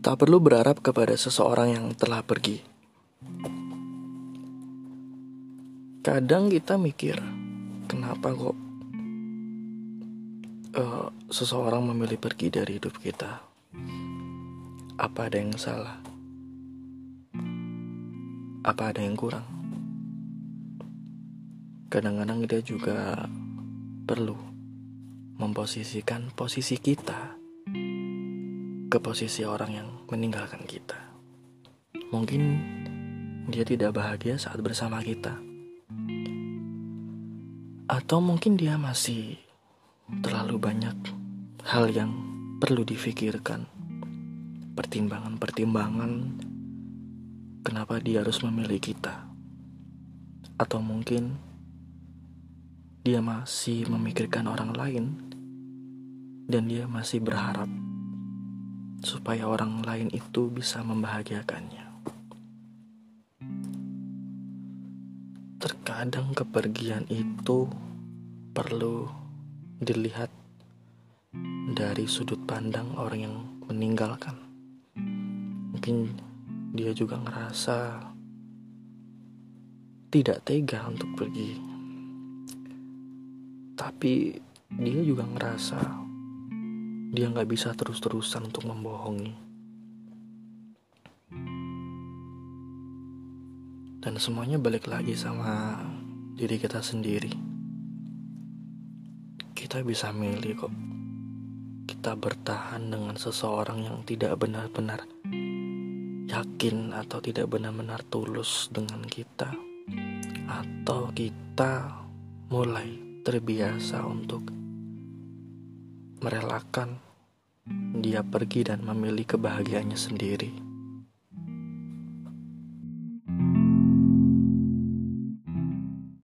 Tak perlu berharap kepada seseorang yang telah pergi. Kadang kita mikir, kenapa kok uh, seseorang memilih pergi dari hidup kita? Apa ada yang salah? Apa ada yang kurang? Kadang-kadang kita juga perlu memposisikan posisi kita ke posisi orang yang meninggalkan kita. Mungkin dia tidak bahagia saat bersama kita, atau mungkin dia masih terlalu banyak hal yang perlu difikirkan, pertimbangan-pertimbangan kenapa dia harus memilih kita, atau mungkin dia masih memikirkan orang lain dan dia masih berharap supaya orang lain itu bisa membahagiakannya. Terkadang kepergian itu perlu dilihat dari sudut pandang orang yang meninggalkan. Mungkin dia juga ngerasa tidak tega untuk pergi. Tapi dia juga ngerasa dia nggak bisa terus-terusan untuk membohongi. Dan semuanya balik lagi sama diri kita sendiri. Kita bisa milih kok. Kita bertahan dengan seseorang yang tidak benar-benar yakin atau tidak benar-benar tulus dengan kita. Atau kita mulai terbiasa untuk merelakan dia pergi dan memilih kebahagiaannya sendiri.